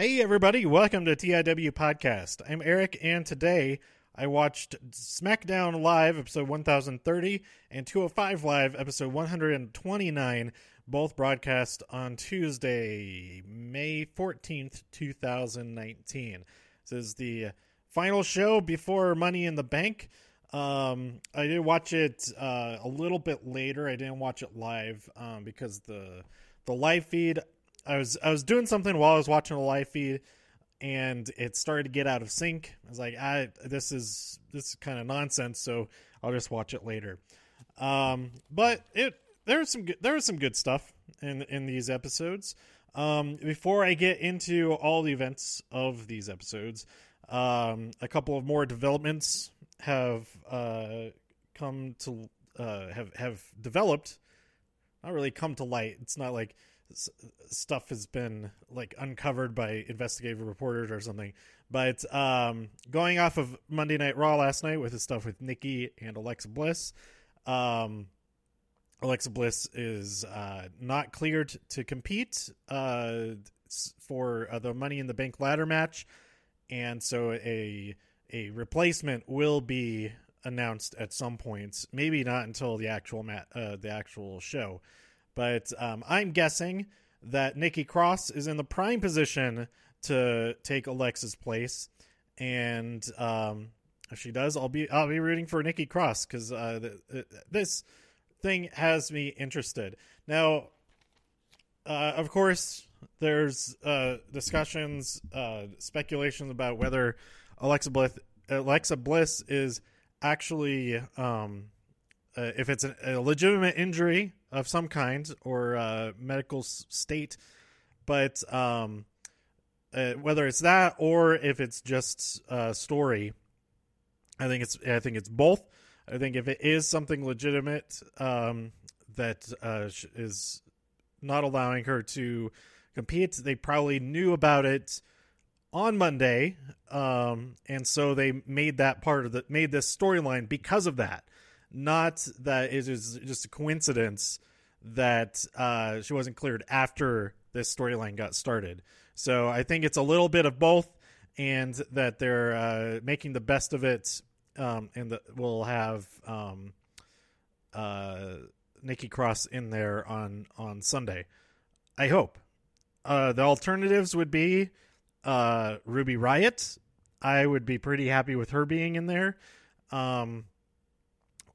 Hey, everybody, welcome to TIW Podcast. I'm Eric, and today I watched SmackDown Live, episode 1030, and 205 Live, episode 129, both broadcast on Tuesday, May 14th, 2019. This is the final show before Money in the Bank. Um, I did watch it uh, a little bit later. I didn't watch it live um, because the the live feed. I was I was doing something while I was watching the live feed, and it started to get out of sync. I was like, I this is this is kind of nonsense. So I'll just watch it later. Um, but it there was some good, there was some good stuff in in these episodes. Um, before I get into all the events of these episodes, um, a couple of more developments have uh, come to uh, have have developed. Not really come to light. It's not like stuff has been like uncovered by investigative reporters or something. But um, going off of Monday Night Raw last night with the stuff with Nikki and Alexa Bliss, um, Alexa Bliss is uh, not cleared to compete uh, for uh, the Money in the Bank ladder match, and so a a replacement will be announced at some points. Maybe not until the actual mat, uh, the actual show, but um, I'm guessing that Nikki Cross is in the prime position to take Alexa's place, and um, if she does, I'll be I'll be rooting for Nikki Cross because uh, th- th- this thing has me interested. Now, uh, of course, there's uh, discussions, uh, speculations about whether Alexa Bliss, Alexa Bliss is actually, um, uh, if it's an, a legitimate injury of some kind or uh, medical state, but um, uh, whether it's that or if it's just a story, I think it's I think it's both. I think if it is something legitimate um, that uh, is not allowing her to compete, they probably knew about it on Monday, um, and so they made that part of the made this storyline because of that. Not that it is just a coincidence that uh, she wasn't cleared after this storyline got started. So I think it's a little bit of both, and that they're uh, making the best of it, um, and that we'll have um, uh, Nikki Cross in there on on Sunday. I hope. Uh, the alternatives would be uh, Ruby Riot. I would be pretty happy with her being in there. Um,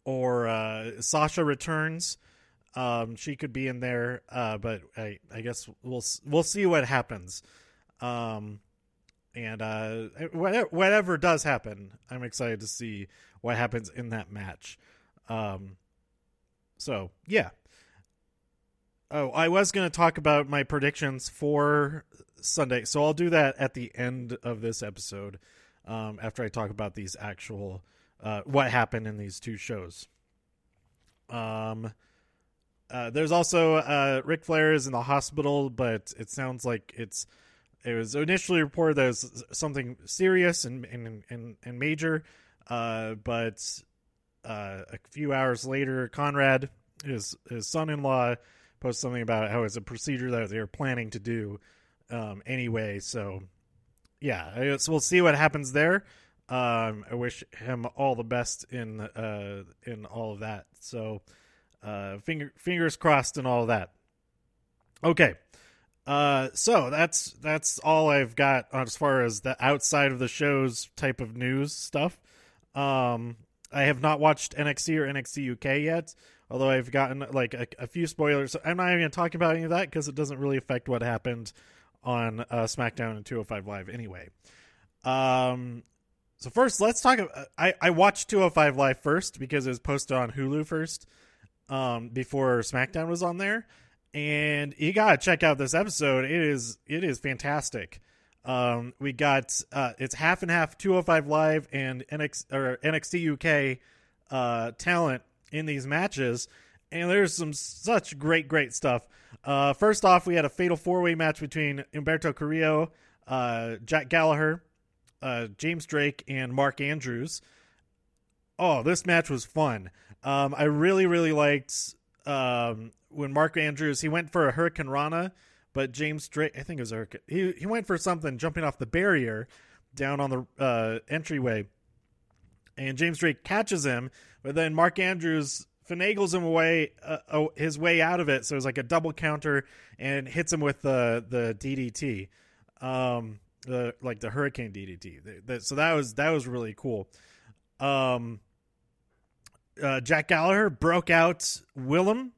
or uh, Sasha returns. Um, she could be in there, uh, but I, I guess we'll we'll see what happens. Um, and uh, whatever, does happen, I'm excited to see what happens in that match. Um, so yeah. Oh, I was going to talk about my predictions for Sunday, so I'll do that at the end of this episode um, after I talk about these actual uh, what happened in these two shows. Um, uh, there's also uh, Ric Flair is in the hospital, but it sounds like it's it was initially reported that it was something serious and and and, and major, uh, but uh, a few hours later, Conrad, his his son-in-law, posted something about how it's a procedure that they're planning to do um, anyway. So yeah, so we'll see what happens there. Um, I wish him all the best in uh, in all of that. So uh, finger fingers crossed and all of that. Okay. Uh, so that's that's all I've got as far as the outside of the shows type of news stuff. Um, I have not watched NXT or NXT UK yet, although I've gotten like a, a few spoilers. I'm not even going to talk about any of that because it doesn't really affect what happened on uh, SmackDown and 205 Live anyway. Um, so first, let's talk. About, I I watched 205 Live first because it was posted on Hulu first, um, before SmackDown was on there, and you gotta check out this episode. It is it is fantastic. Um, we got uh, it's half and half 205 Live and NX or NXT UK uh, talent in these matches, and there's some such great great stuff. Uh, first off, we had a fatal four way match between Humberto Carrillo, uh, Jack Gallagher, uh, James Drake, and Mark Andrews. Oh, this match was fun. Um, I really really liked um, when Mark Andrews he went for a Hurricanrana, but James Drake, I think it was Eric, he he went for something jumping off the barrier down on the uh, entryway, and James Drake catches him, but then Mark Andrews finagles him away uh, uh, his way out of it. So it's like a double counter and hits him with the the DDT, um, the like the Hurricane DDT. The, the, so that was that was really cool. Um, uh, Jack Gallagher broke out Willem.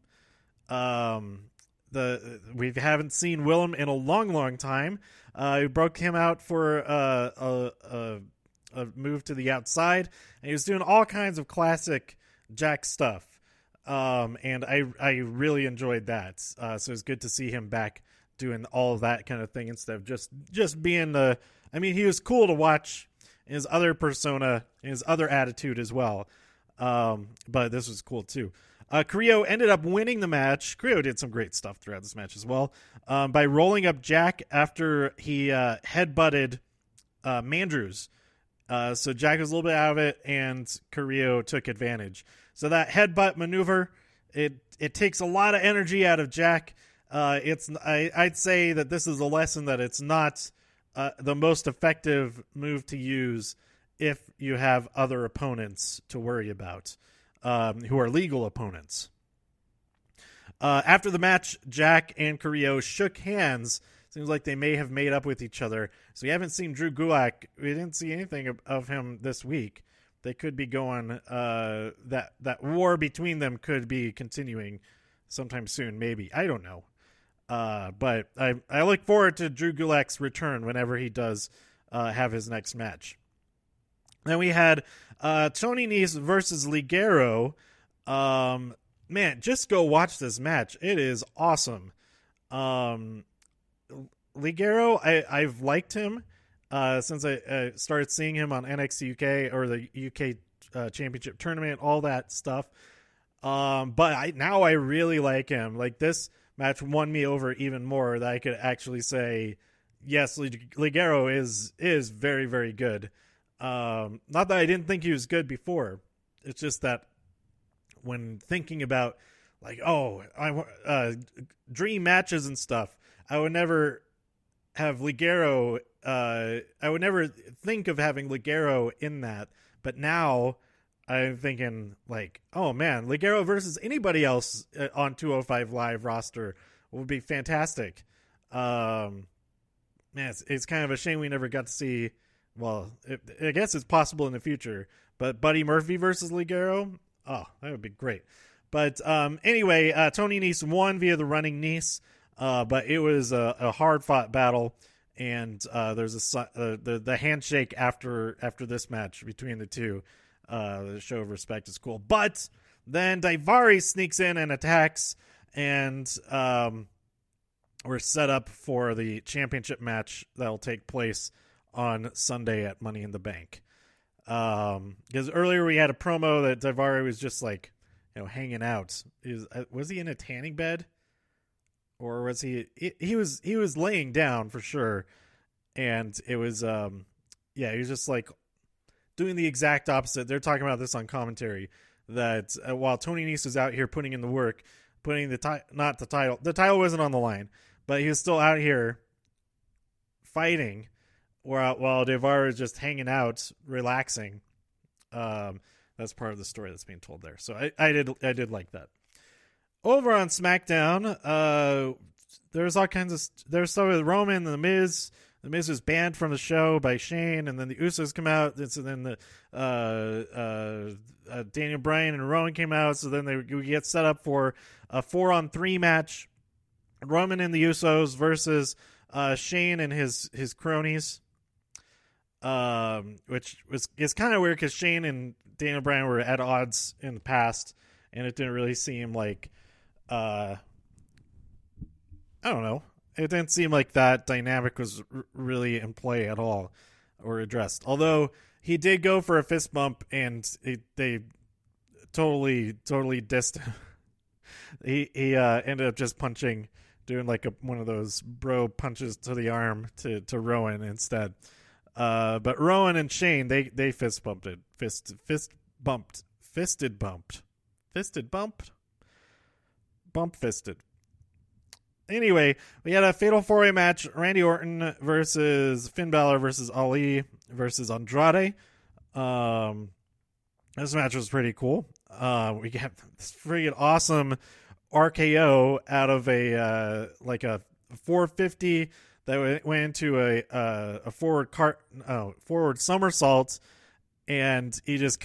Um, the we haven't seen Willem in a long, long time. Uh, he broke him out for uh, a, a a move to the outside, and he was doing all kinds of classic Jack stuff. Um, and I I really enjoyed that. Uh, so it's good to see him back doing all of that kind of thing instead of just just being the. I mean, he was cool to watch his other persona, his other attitude as well. Um, but this was cool too. Uh, Carrillo ended up winning the match. Carrillo did some great stuff throughout this match as well um, by rolling up Jack after he uh, headbutted uh, Mandrews. Uh, so Jack was a little bit out of it, and Carrillo took advantage. So that headbutt maneuver, it it takes a lot of energy out of Jack. Uh, it's I, would say that this is a lesson that it's not uh, the most effective move to use if you have other opponents to worry about, um, who are legal opponents. Uh, after the match, Jack and Carrillo shook hands. Seems like they may have made up with each other. So we haven't seen Drew Gulak. We didn't see anything of, of him this week they could be going uh, that that war between them could be continuing sometime soon maybe i don't know uh, but I, I look forward to drew gulak's return whenever he does uh, have his next match then we had uh, tony Nese versus ligero um, man just go watch this match it is awesome um, ligero I, i've liked him uh, since I uh, started seeing him on NXT UK or the UK uh, Championship tournament, all that stuff. Um, but I now I really like him. Like this match won me over even more. That I could actually say, yes, Ligero is is very very good. Um, not that I didn't think he was good before. It's just that when thinking about like oh I uh, dream matches and stuff, I would never have Ligero uh, I would never think of having Ligero in that, but now I'm thinking like, oh man, Ligero versus anybody else uh, on 205 Live roster would be fantastic. Um, man, it's, it's kind of a shame we never got to see. Well, it, I guess it's possible in the future, but Buddy Murphy versus Ligero, oh, that would be great. But um, anyway, uh, Tony Nese won via the running Nese, uh, but it was a, a hard fought battle and uh, there's a uh, the the handshake after after this match between the two. Uh, the show of respect is cool, but then Daivari sneaks in and attacks, and um, we're set up for the championship match that will take place on Sunday at Money in the Bank. Um, because earlier we had a promo that Daivari was just like, you know, hanging out. Is uh, was he in a tanning bed? or was he, he he was he was laying down for sure and it was um yeah he was just like doing the exact opposite. They're talking about this on commentary that uh, while tony Nese was out here putting in the work putting the ti- not the title the title wasn't on the line but he was still out here fighting while while Daivari is just hanging out relaxing. Um that's part of the story that's being told there. So i i did i did like that. Over on SmackDown, uh, there's all kinds of there's stuff with Roman and the Miz. The Miz was banned from the show by Shane, and then the Usos come out. And so then the uh, uh, uh, Daniel Bryan and Rowan came out. So then they we get set up for a four on three match: Roman and the Usos versus uh, Shane and his his cronies. Um, which was is kind of weird because Shane and Daniel Bryan were at odds in the past, and it didn't really seem like uh, I don't know. It didn't seem like that dynamic was r- really in play at all or addressed. Although he did go for a fist bump and it, they totally, totally dissed he he uh, ended up just punching, doing like a one of those bro punches to the arm to to Rowan instead. Uh, but Rowan and Shane they they fist bumped it, fist fist bumped, fisted bumped, fisted bumped bump fisted. Anyway, we had a fatal four way match: Randy Orton versus Finn Balor versus Ali versus Andrade. Um, this match was pretty cool. Uh, we got this freaking awesome RKO out of a uh, like a 450 that went into a uh, a forward cart oh, forward somersault and he just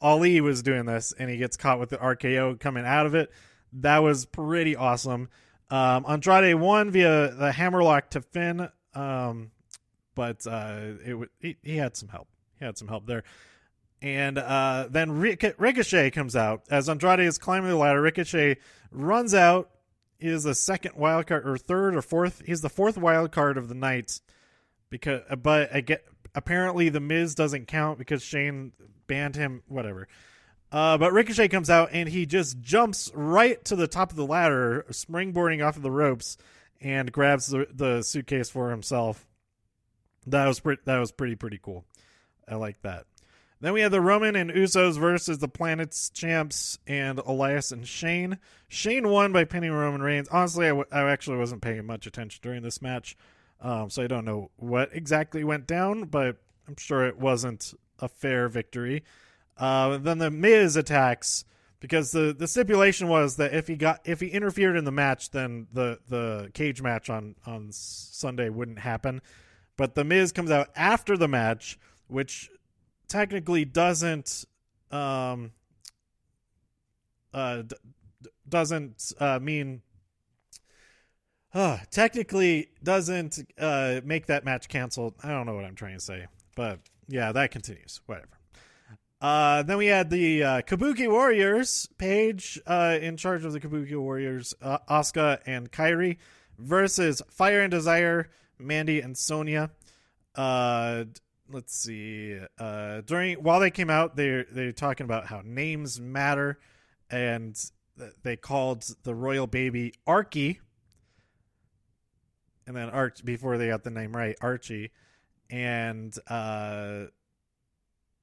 Ali was doing this and he gets caught with the RKO coming out of it. That was pretty awesome. Um, Andrade won via the hammerlock to Finn, um, but uh, it he, he, had some help. He had some help there. And uh, then Ricochet comes out as Andrade is climbing the ladder. Ricochet runs out. He is the second wild card or third or fourth. He's the fourth wild card of the night because, but I get apparently the Miz doesn't count because Shane banned him. Whatever. Uh, but Ricochet comes out and he just jumps right to the top of the ladder, springboarding off of the ropes, and grabs the, the suitcase for himself. That was pretty. That was pretty pretty cool. I like that. Then we had the Roman and Usos versus the Planet's champs and Elias and Shane. Shane won by pinning Roman Reigns. Honestly, I, w- I actually wasn't paying much attention during this match, um, so I don't know what exactly went down, but I'm sure it wasn't a fair victory. Uh, then the Miz attacks because the, the stipulation was that if he got if he interfered in the match, then the the cage match on on Sunday wouldn't happen. But the Miz comes out after the match, which technically doesn't um uh d- doesn't uh mean uh technically doesn't uh make that match canceled. I don't know what I'm trying to say, but yeah, that continues. Whatever. Uh, then we had the uh, Kabuki Warriors, Paige uh, in charge of the Kabuki Warriors, uh, Asuka and Kairi versus Fire and Desire, Mandy and Sonya. Uh, let's see. Uh, during while they came out, they they're talking about how names matter, and they called the royal baby Archie, and then Arch before they got the name right, Archie, and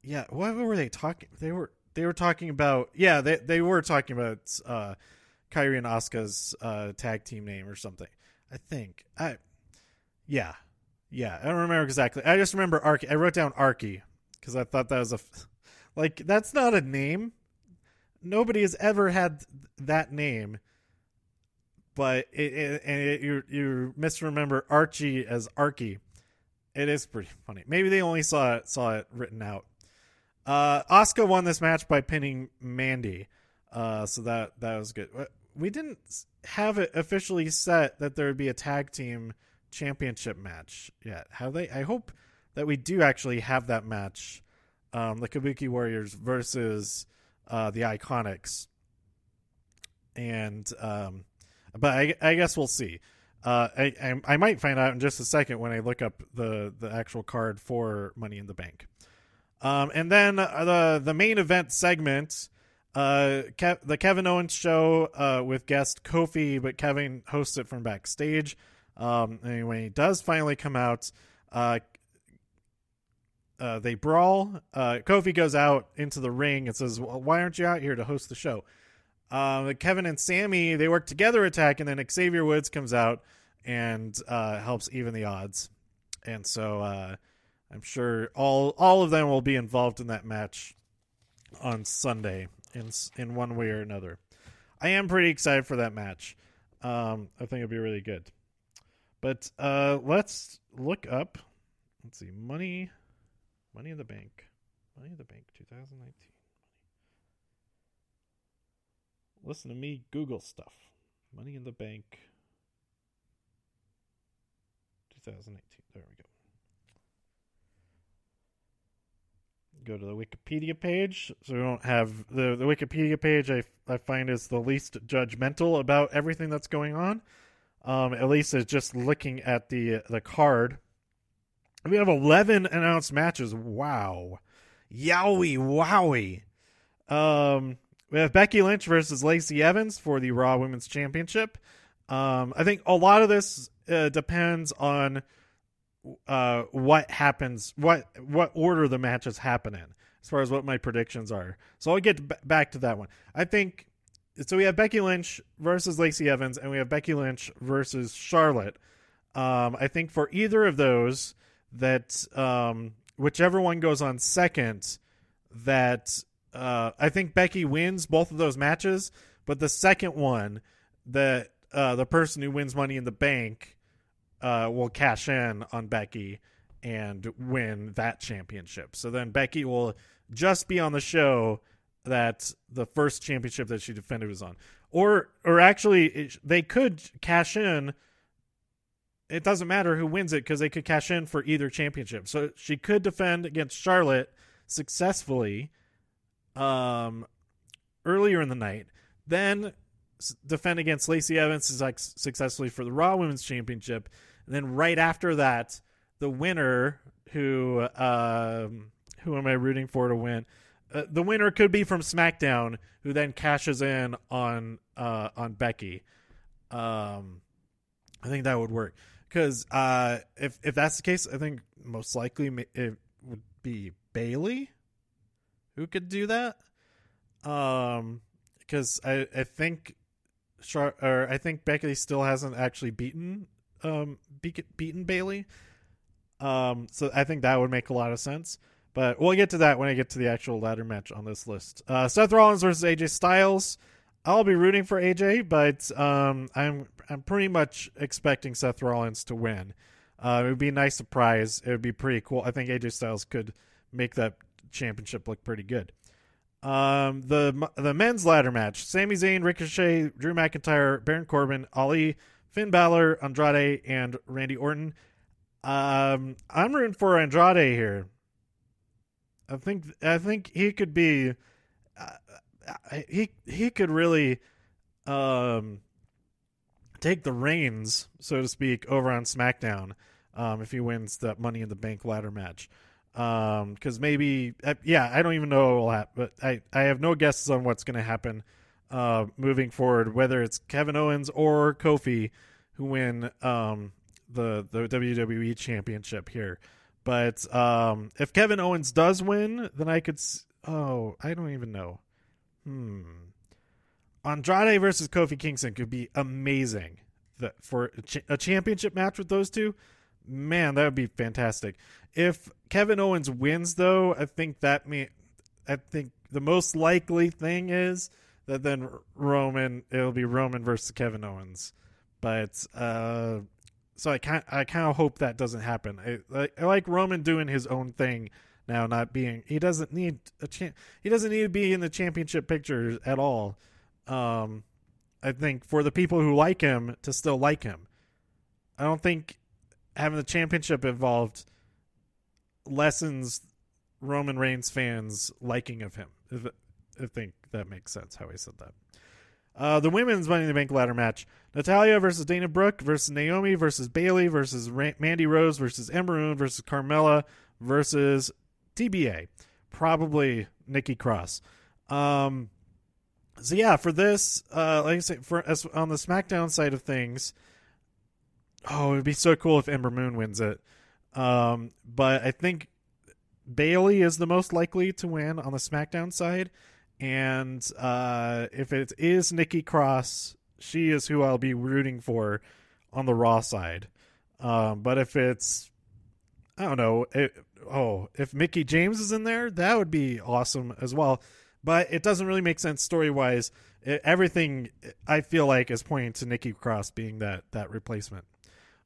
yeah, what were they talking? They were they were talking about yeah they they were talking about uh, Kairi and Asuka's uh, tag team name or something. I think I yeah yeah I don't remember exactly. I just remember Arky. I wrote down Arky because I thought that was a like that's not a name. Nobody has ever had that name, but it, it and it, you you misremember Archie as Arky. It is pretty funny. Maybe they only saw it saw it written out uh, Asuka won this match by pinning Mandy, uh, so that that was good. Uh, we didn't have it officially set that there would be a tag team championship match yet. Have they? I hope that we do actually have that match, um, the Kabuki Warriors versus uh, the Iconics, and um, but I, I guess we'll see. Uh, I, I, I might find out in just a second when I look up the the actual card for Money in the Bank. Um, and then uh, the the main event segment, uh, the Kevin Owens show uh, with guest Kofi, but Kevin hosts it from backstage. Um, when he does finally come out, uh, uh, they brawl. Uh, Kofi goes out into the ring and says, well, "Why aren't you out here to host the show?" Um, Kevin and Sammy they work together, attack, and then Xavier Woods comes out and uh, helps even the odds. And so uh, I'm sure all all of them will be involved in that match on Sunday in in one way or another. I am pretty excited for that match. Um, I think it'll be really good. But uh, let's look up. Let's see, money, money in the bank, money in the bank, 2019. Listen to me Google stuff. Money in the bank, 2018. There we go. Go to the Wikipedia page. So we don't have the the Wikipedia page. I I find is the least judgmental about everything that's going on. Um, at least it's just looking at the the card. We have eleven announced matches. Wow, yowie, wowie. Um, we have Becky Lynch versus Lacey Evans for the Raw Women's Championship. Um, I think a lot of this uh, depends on uh, what happens, what what order the matches happen in, as far as what my predictions are. So I'll get b- back to that one. I think so we have Becky Lynch versus Lacey Evans, and we have Becky Lynch versus Charlotte. Um, I think for either of those, that um, whichever one goes on second, that uh, I think Becky wins both of those matches, but the second one, that uh, the person who wins Money in the Bank uh, will cash in on Becky and win that championship. So then Becky will just be on the show that the first championship that she defended was on, or or actually it, they could cash in. It doesn't matter who wins it because they could cash in for either championship. So she could defend against Charlotte successfully um, earlier in the night, then defend against Lacey Evans is like successfully for the Raw Women's Championship, and then right after that, the winner who um, who am I rooting for to win? Uh, the winner could be from SmackDown, who then cashes in on uh, on Becky. Um, I think that would work because uh, if if that's the case, I think most likely it would be Bayley who could do that. Um, because I I think Char- or I think Becky still hasn't actually beaten um be- beaten Bayley. Um, so I think that would make a lot of sense. But we'll get to that when I get to the actual ladder match on this list. Uh, Seth Rollins versus AJ Styles. I'll be rooting for AJ, but um, I'm I'm pretty much expecting Seth Rollins to win. Uh, it would be a nice surprise. It would be pretty cool. I think AJ Styles could make that championship look pretty good. Um, the the men's ladder match: Sami Zayn, Ricochet, Drew McIntyre, Baron Corbin, Ali, Finn Balor, Andrade, and Randy Orton. Um, I'm rooting for Andrade here. I think I think he could be uh, he he could really um take the reins, so to speak, over on SmackDown um, if he wins that Money in the Bank ladder match. Because um, maybe, uh, yeah, I don't even know what will happen, but I, I have no guesses on what's going to happen uh, moving forward, whether it's Kevin Owens or Kofi who win um, the the WWE Championship here. But um, if Kevin Owens does win, then I could. S- oh, I don't even know. Hmm. Andrade versus Kofi Kingston could be amazing. That for a, ch- a championship match with those two, man, that would be fantastic. If Kevin Owens wins, though, I think that me, I think the most likely thing is that then Roman, it'll be Roman versus Kevin Owens. But uh, so I kind I kind of hope that doesn't happen. I, I, I like Roman doing his own thing now, not being he doesn't need a cha- he doesn't need to be in the championship picture at all. Um, I think for the people who like him to still like him, I don't think having the championship involved lessens Roman Reigns fans liking of him. If, I think that makes sense how I said that. Uh, the women's Money in the Bank ladder match: Natalya versus Dana Brooke versus Naomi versus Bayley versus Ra- Mandy Rose versus Ember Moon versus Carmella versus TBA, probably Nikki Cross. Um, so yeah, for this, uh, like I say, for as on the SmackDown side of things, oh, it'd be so cool if Ember Moon wins it. Um, but I think Bayley is the most likely to win on the SmackDown side and uh, if it is Nikki Cross, she is who I'll be rooting for on the Raw side. Um, but if it's, I don't know, it, oh, if Mickie James is in there, that would be awesome as well. But it doesn't really make sense story wise. Everything I feel like is pointing to Nikki Cross being that that replacement.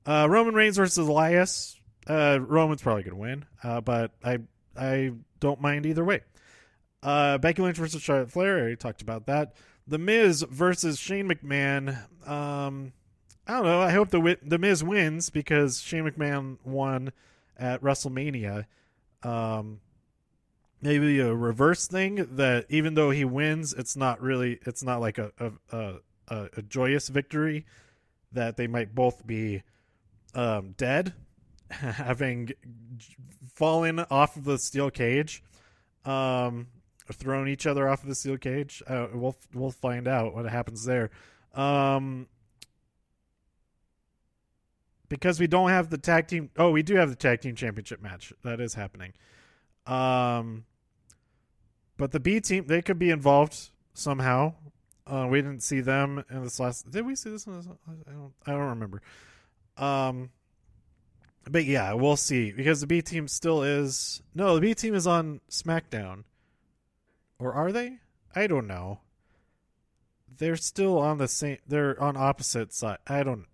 Uh, Roman Reigns versus Elias. Uh, Roman's probably gonna win, uh, but I I don't mind either way. Uh, Becky Lynch versus Charlotte Flair. I already talked about that. The Miz versus Shane McMahon. Um, I don't know. I hope the the Miz wins because Shane McMahon won at WrestleMania. Um, maybe a reverse thing that even though he wins, it's not really. It's not like a a, a, a joyous victory. That they might both be um, dead, having fallen off of the steel cage. Um, thrown each other off of the steel cage. Uh, we'll we'll find out what happens there. Um, because we don't have the tag team. Oh, we do have the tag team championship match that is happening. Um, but the B team they could be involved somehow. Uh, we didn't see them in this last. Did we see this? I don't. I don't remember. Um, but yeah, we'll see because the B team still is. No, the B team is on SmackDown, or are they? I don't know. They're still on the same. They're on opposite side. I don't.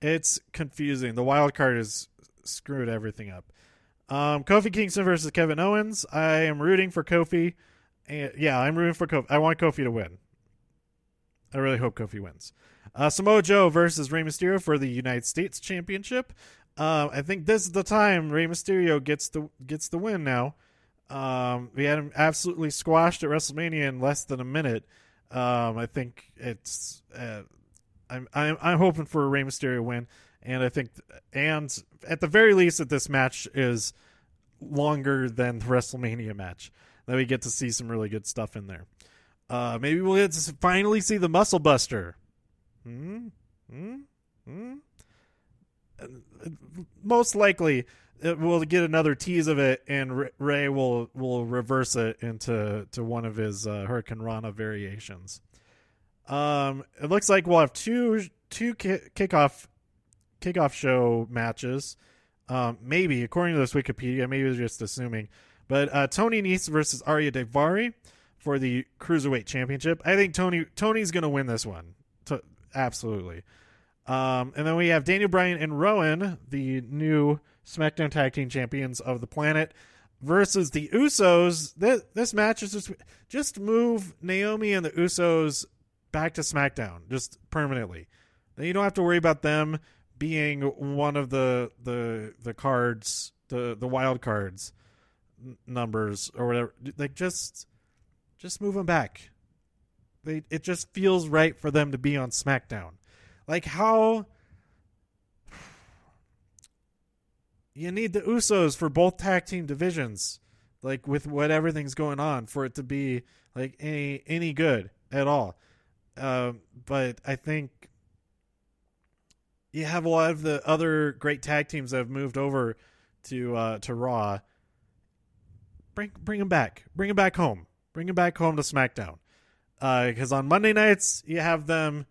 It's confusing. The wild card has screwed everything up. Um, Kofi Kingston versus Kevin Owens. I am rooting for Kofi. And yeah, I'm rooting for Kofi. I want Kofi to win. I really hope Kofi wins. Uh, Samoa Joe versus Rey Mysterio for the United States Championship. Uh, I think this is the time Rey Mysterio gets the gets the win. Now, um, we had him absolutely squashed at WrestleMania in less than a minute. Um, I think it's. Uh, I'm I'm I'm hoping for a Rey Mysterio win, and I think, and at the very least, that this match is longer than the WrestleMania match. That we get to see some really good stuff in there. Uh, maybe we'll get to finally see the Muscle Buster. Hmm. Hmm. Hmm. Most likely, we'll get another tease of it, and Rey will will reverse it into to one of his uh, Hurricanrana variations. Um, it looks like we'll have two two kickoff kickoff show matches. Um, maybe according to this Wikipedia, maybe just assuming. But uh, Tony Nese versus Ariya Daivari for the cruiserweight championship. I think Tony Tony's going to win this one. Absolutely. Um, and then we have Daniel Bryan and Rowan, the new SmackDown Tag Team Champions of the planet, versus the Usos. This, this match is just just move Naomi and the Usos back to SmackDown just permanently. Then you don't have to worry about them being one of the the the cards, the the wild cards numbers or whatever. Like just just move them back. They it just feels right for them to be on SmackDown. Like how you need the Usos for both tag team divisions, like with what everything's going on, for it to be like any any good at all. Uh, but I think you have a lot of the other great tag teams that have moved over to uh, to Raw. Bring bring them back. Bring them back home. Bring them back home to SmackDown. Because uh, on Monday nights you have them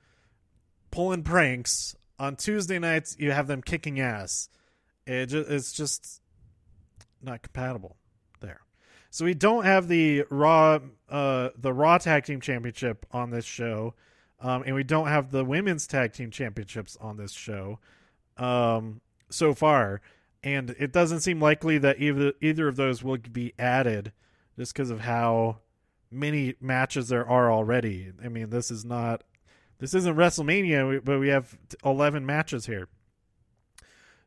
pulling pranks. On Tuesday nights you have them kicking ass. It just, it's just not compatible there. So we don't have the Raw uh, the Raw Tag Team Championship on this show. Um, and we don't have the women's tag team championships on this show um, so far. And it doesn't seem likely that either either of those will be added just because of how many matches there are already. I mean, this is not this isn't WrestleMania, but we have 11 matches here.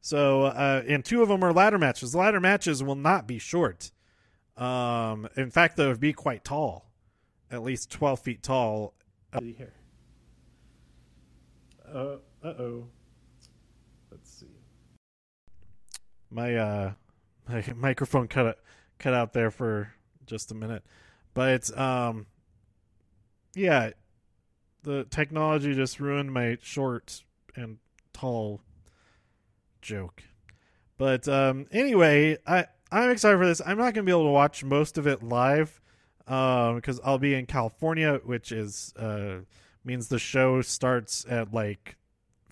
So, uh, and two of them are ladder matches. Ladder matches will not be short. Um, in fact, they'll be quite tall, at least 12 feet tall. Uh, here. Uh oh. Let's see. My uh my microphone cut cut out there for just a minute. But um yeah, the technology just ruined my short and tall joke. But um anyway, I I'm excited for this. I'm not going to be able to watch most of it live um because I'll be in California, which is uh means the show starts at like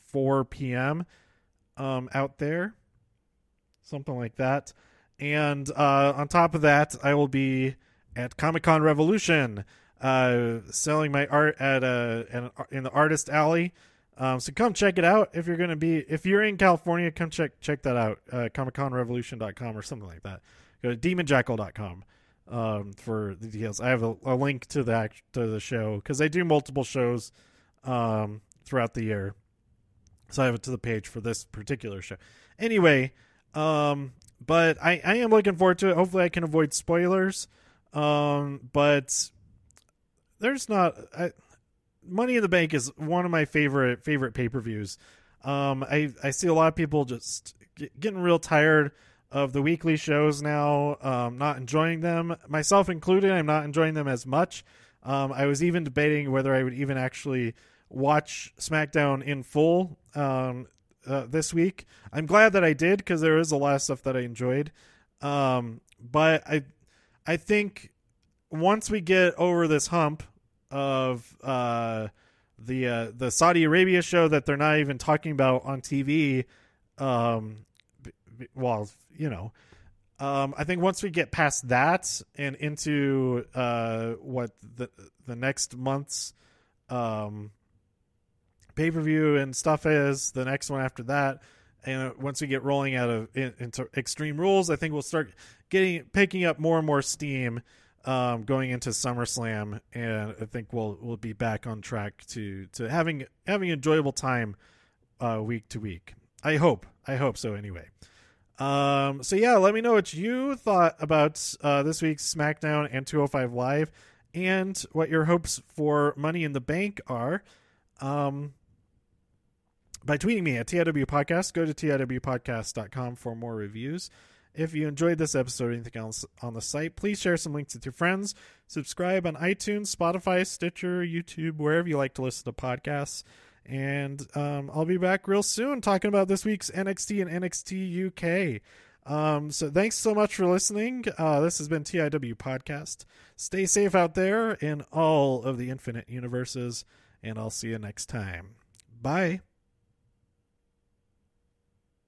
4 p.m. Um, out there, something like that. And uh, on top of that, I will be at Comic Con Revolution, uh, selling my art at a, at a in the Artist Alley. Um, so come check it out if you're to be if you're in California, come check check that out. Uh, ComicConRevolution.com or something like that. Go to DemonJackal.com um, for the details. I have a, a link to the to the show because I do multiple shows um, throughout the year. So I have it to the page for this particular show. Anyway, um, but I, I am looking forward to it. Hopefully, I can avoid spoilers. Um, but there's not. I, Money in the Bank is one of my favorite favorite pay per views. Um, I I see a lot of people just get, getting real tired of the weekly shows now, um, not enjoying them, myself included. I'm not enjoying them as much. Um, I was even debating whether I would even actually watch SmackDown in full um, uh, this week. I'm glad that I did because there is a lot of stuff that I enjoyed. Um, but I, I think once we get over this hump of uh, the uh, the Saudi Arabia show that they're not even talking about on TV. Um, well, you know, um, I think once we get past that and into uh, what the the next month's um, pay per view and stuff is, the next one after that, and once we get rolling out of in, into Extreme Rules, I think we'll start getting picking up more and more steam um, going into SummerSlam, and I think we'll we'll be back on track to to having having enjoyable time uh, week to week. I hope. I hope so. Anyway. Um, so yeah, let me know what you thought about uh, this week's SmackDown and 205 Live, and what your hopes for Money in the Bank are. Um, by tweeting me at TIW Podcast. Go to TIWpodcast.com for more reviews. If you enjoyed this episode or anything else on the site, please share some links with your friends. Subscribe on iTunes, Spotify, Stitcher, YouTube, wherever you like to listen to podcasts. And um, I'll be back real soon talking about this week's NXT and NXT UK. Um, so thanks so much for listening. Uh, this has been TIW Podcast. Stay safe out there in all of the infinite universes, and I'll see you next time. Bye.